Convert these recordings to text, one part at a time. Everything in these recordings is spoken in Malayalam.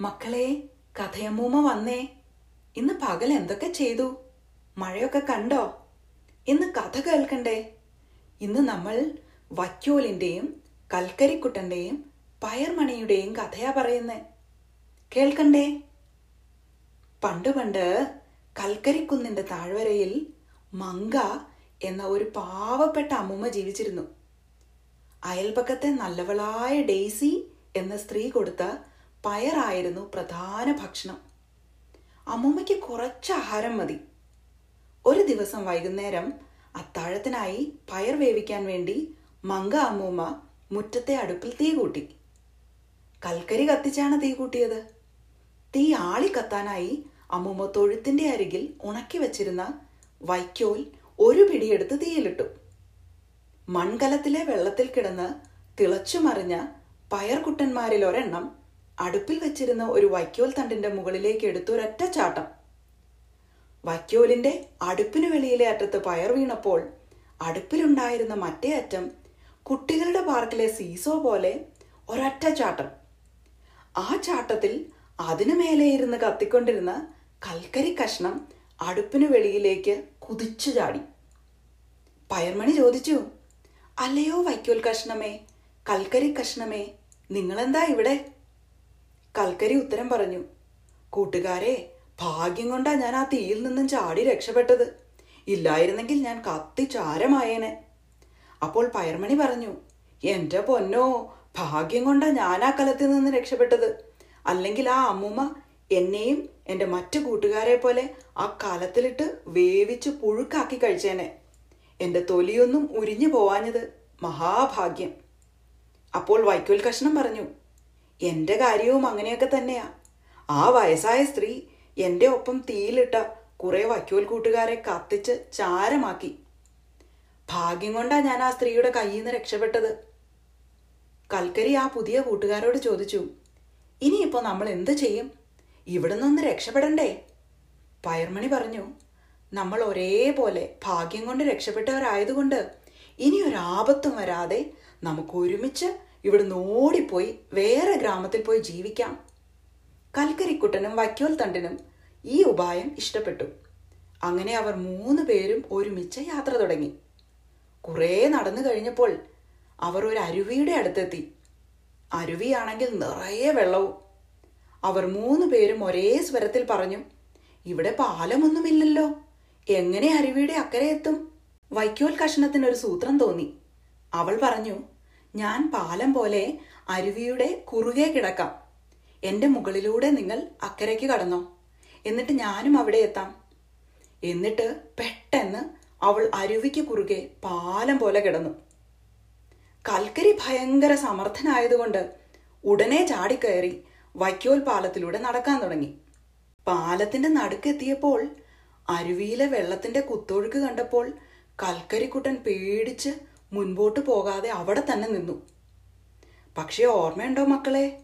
മക്കളെ കഥയമ്മൂമ്മ വന്നേ. ഇന്ന് പകൽ എന്തൊക്കെ ചെയ്തു? മഴയൊക്കെ കണ്ടോ? ഇന്ന് കഥ കേൾക്കണ്ടേ? ഇന്ന് നമ്മൾ വക്യോലിന്റെയും കൽക്കരിക്കുട്ടന്റെയും പയർമണിയുടെയും കഥയാ പറയുന്നേ. കേൾക്കണ്ടേ? പണ്ട് പണ്ട് കൽക്കരിക്കുന്നിന്റെ താഴ്വരയിൽ മങ്ക എന്ന ഒരു പാവപ്പെട്ട അമ്മുമ്മ ജീവിച്ചിരുന്നു. അയൽപക്കത്തെ നല്ലവളായ ഡെയ്സി എന്ന സ്ത്രീ കൊടുത്ത പയറായിരുന്നു പ്രധാന ഭക്ഷണം. അമ്മുമ്മയ്ക്ക് കുറച്ച് ആഹാരം മതി. ഒരു ദിവസം വൈകുന്നേരം അത്താഴത്തിനായി പയർ വേവിക്കാൻ വേണ്ടി മങ്ക അമ്മൂമ്മ മുറ്റത്തെ അടുപ്പിൽ തീ കൂട്ടി. കൽക്കരി കത്തിച്ചാണ് തീ കൂട്ടിയത്. തീ ആളി കത്താനായി അമ്മൂമ്മ തൊഴുത്തിന്റെ അരികിൽ ഉണക്കി വച്ചിരുന്ന വൈക്കോൽ ഒരു പിടിയെടുത്ത് തീയിലിട്ടു. മൺകലത്തിലെ വെള്ളത്തിൽ കിടന്ന് തിളച്ചു മറിഞ്ഞ പയർകുട്ടന്മാരിൽ ഒരെണ്ണം അടുപ്പിൽ വെച്ചിരുന്ന ഒരു വൈക്കോൽ തണ്ടിന്റെ മുകളിലേക്ക് എടുത്തു ഒരൊറ്റ ചാട്ടം. വൈക്കോലിന്റെ അടുപ്പിന് വെളിയിലെ അറ്റത്ത് പയർ വീണപ്പോൾ അടുപ്പിലുണ്ടായിരുന്ന മറ്റേ അറ്റം കുട്ടികളുടെ പാർക്കിലെ സീസോ പോലെ ഒരൊറ്റ ചാട്ടം. ആ ചാട്ടത്തിൽ അതിനു മേലെ ഇരുന്ന് കത്തിക്കൊണ്ടിരുന്ന കൽക്കരി കഷ്ണം അടുപ്പിന് വെളിയിലേക്ക് കുതിച്ചു ചാടി. പയർമണി ചോദിച്ചു അല്ലയോ വൈക്കോൽ കഷ്ണമേ കൽക്കരി കഷ്ണമേ നിങ്ങളെന്താ ഇവിടെ? കൽക്കരി ഉത്തരം പറഞ്ഞു. കൂട്ടുകാരെ ഭാഗ്യം കൊണ്ടാ ഞാൻ ആ തീയിൽ നിന്നും ചാടി രക്ഷപ്പെട്ടത്. ഇല്ലായിരുന്നെങ്കിൽ ഞാൻ കത്തി ചാരമായേനെ. അപ്പോൾ പയർമണി പറഞ്ഞു എന്റെ പൊന്നോ ഭാഗ്യം കൊണ്ടാ ഞാൻ ആ കലത്തിൽ നിന്ന് രക്ഷപ്പെട്ടത്. അല്ലെങ്കിൽ ആ അമ്മൂമ്മ എന്നെയും എന്റെ മറ്റു കൂട്ടുകാരെ പോലെ ആ കലത്തിലിട്ട് വേവിച്ച് പുഴുക്കാക്കി കഴിച്ചേനെ. എന്റെ തൊലിയൊന്നും ഉരിഞ്ഞു പോവാഞ്ഞത് മഹാഭാഗ്യം. അപ്പോൾ വൈക്കോൽ കഷ്ണം പറഞ്ഞു എന്റെ കാര്യവും അങ്ങനെയൊക്കെ തന്നെയാ. ആ വയസ്സായ സ്ത്രീ എന്റെ ഒപ്പം തീയിലിട്ട കുറെ വക്കോൽ കൂട്ടുകാരെ കത്തിച്ച് ചാരമാക്കി. ഭാഗ്യം കൊണ്ടാ ഞാൻ ആ സ്ത്രീയുടെ കയ്യിൽ നിന്ന് രക്ഷപ്പെട്ടത്. കൽക്കരി ആ പുതിയ കൂട്ടുകാരോട് ചോദിച്ചു ഇനിയിപ്പോ നമ്മൾ എന്ത് ചെയ്യും? ഇവിടെ നിന്ന് രക്ഷപ്പെടണ്ടേ? പയർമണി പറഞ്ഞു നമ്മൾ ഒരേപോലെ ഭാഗ്യം കൊണ്ട് രക്ഷപ്പെട്ടവരായതുകൊണ്ട് ഇനി ഒരു ആപത്തും വരാതെ നമുക്ക് ഒരുമിച്ച് ഇവിടുന്ന് ഓടിപ്പോയി വേറെ ഗ്രാമത്തിൽ പോയി ജീവിക്കാം. കൽക്കരിക്കുട്ടനും വൈക്കോൽ തണ്ടിനും ഈ ഉപായം ഇഷ്ടപ്പെട്ടു. അങ്ങനെ അവർ മൂന്ന് പേരും ഒരുമിച്ച് യാത്ര തുടങ്ങി. കുറേ നടന്നു കഴിഞ്ഞപ്പോൾ അവർ ഒരു അരുവിയുടെ അടുത്തെത്തി. അരുവിയാണെങ്കിൽ നിറയെ വെള്ളവും. അവർ മൂന്ന് പേരും ഒരേ സ്വരത്തിൽ പറഞ്ഞു ഇവിടെ പാലമൊന്നുമില്ലല്ലോ. എങ്ങനെ അരുവിയുടെ അക്കരെ എത്തും? വൈക്കോൽ കഷ്ണത്തിന് ഒരു സൂത്രം തോന്നി. അവൾ പറഞ്ഞു ഞാൻ പാലം പോലെ അരുവിയുടെ കുറുകെ കിടക്കാം. എന്റെ മുകളിലൂടെ നിങ്ങൾ അക്കരയ്ക്ക് കടന്നോ. എന്നിട്ട് ഞാനും അവിടെ എത്താം. എന്നിട്ട് പെട്ടെന്ന് അവൾ അരുവിക്ക് കുറുകെ പാലം പോലെ കിടന്നു. കൽക്കരി ഭയങ്കര സമർത്ഥനായതുകൊണ്ട് ഉടനെ ചാടിക്കയറി വൈക്കോൽ പാലത്തിലൂടെ നടക്കാൻ തുടങ്ങി. പാലത്തിന്റെ നടുക്കെത്തിയപ്പോൾ അരുവിയിലെ വെള്ളത്തിന്റെ കുത്തൊഴുക്ക് കണ്ടപ്പോൾ കൽക്കരിക്കുട്ടൻ പേടിച്ച് മുൻപോട്ട് പോകാതെ അവിടെ തന്നെ നിന്നു. പക്ഷേ ഓർമ്മയുണ്ടോ മക്കളെ?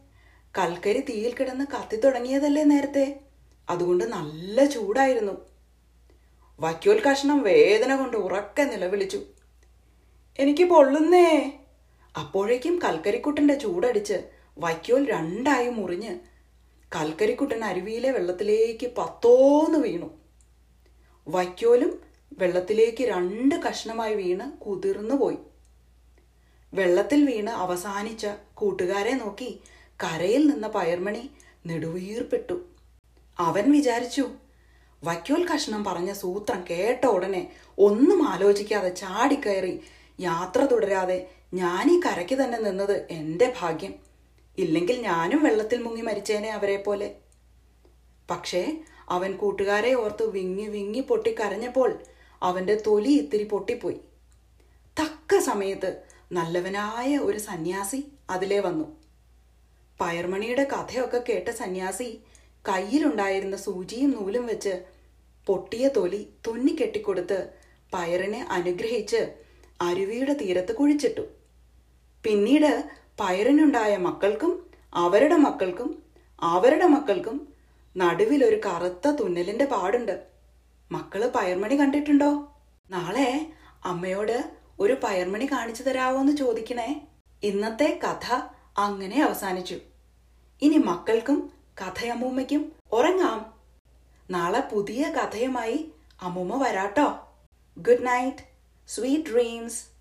കൽക്കരി തീയിൽ കിടന്ന് കത്തി തുടങ്ങിയതല്ലേ നേരത്തെ? അതുകൊണ്ട് നല്ല ചൂടായിരുന്നു. വൈക്കോൽ കഷ്ണം വേദന കൊണ്ട് ഉറക്കെ നിലവിളിച്ചു. എനിക്ക് പൊള്ളുന്നേ. അപ്പോഴേക്കും കൽക്കരിക്കുട്ടന്റെ ചൂടടിച്ച് വൈക്കോൽ രണ്ടായി മുറിഞ്ഞ് കൽക്കരിക്കുട്ടൻ അരുവിയിലെ വെള്ളത്തിലേക്ക് പത്തോന്ന് വീണു. വൈക്കോലും വെള്ളത്തിലേക്ക് രണ്ട് കഷ്ണമായി വീണ് കുതിർന്നു പോയി. വെള്ളത്തിൽ വീണ് അവസാനിച്ച കൂട്ടുകാരെ നോക്കി കരയിൽ നിന്ന പയർമണി നെടുവീർപ്പെട്ടു. അവൻ വിചാരിച്ചു വയ്ക്കോൽ കഷ്ണം പറഞ്ഞ സൂത്രം കേട്ട ഉടനെ ഒന്നും ആലോചിക്കാതെ ചാടിക്കയറി യാത്ര തുടരാതെ ഞാൻ ഈ കരയ്ക്ക് തന്നെ നിന്നത് എന്റെ ഭാഗ്യം. ഇല്ലെങ്കിൽ ഞാനും വെള്ളത്തിൽ മുങ്ങി മരിച്ചേനെ അവരെ പോലെ. പക്ഷേ അവൻ കൂട്ടുകാരെ ഓർത്ത് വിങ്ങി വിങ്ങി പൊട്ടി അവന്റെ തൊലി ഇത്തിരി പൊട്ടിപ്പോയി. തക്ക സമയത്ത് നല്ലവനായ ഒരു സന്യാസി അതിലേ വന്നു. പയർമണിയുടെ കഥയൊക്കെ കേട്ട സന്യാസി കയ്യിലുണ്ടായിരുന്ന സൂചിയും നൂലും വെച്ച് പൊട്ടിയ തൊലി തുന്നിക്കെട്ടിക്കൊടുത്ത് പയറിനെ അനുഗ്രഹിച്ച് അരുവിയുടെ തീരത്ത് കുഴിച്ചിട്ടു. പിന്നീട് പയറിനുണ്ടായ മക്കൾക്കും അവരുടെ മക്കൾക്കും അവരുടെ മക്കൾക്കും നടുവിലൊരു കറുത്ത തുന്നലിന്റെ പാടുണ്ട്. മക്കൾ പയർമണി കണ്ടിട്ടുണ്ടോ? നാളെ അമ്മയോട് ഒരു പയർമണി കാണിച്ചു തരാവോ എന്ന് ചോദിക്കണേ. ഇന്നത്തെ കഥ അങ്ങനെ അവസാനിച്ചു. ഇനി മക്കൾക്കും കഥയമ്മൂമ്മയ്ക്കും ഉറങ്ങാം. നാളെ പുതിയ കഥയുമായി അമ്മൂമ്മ വരാട്ടോ. Good night sweet dreams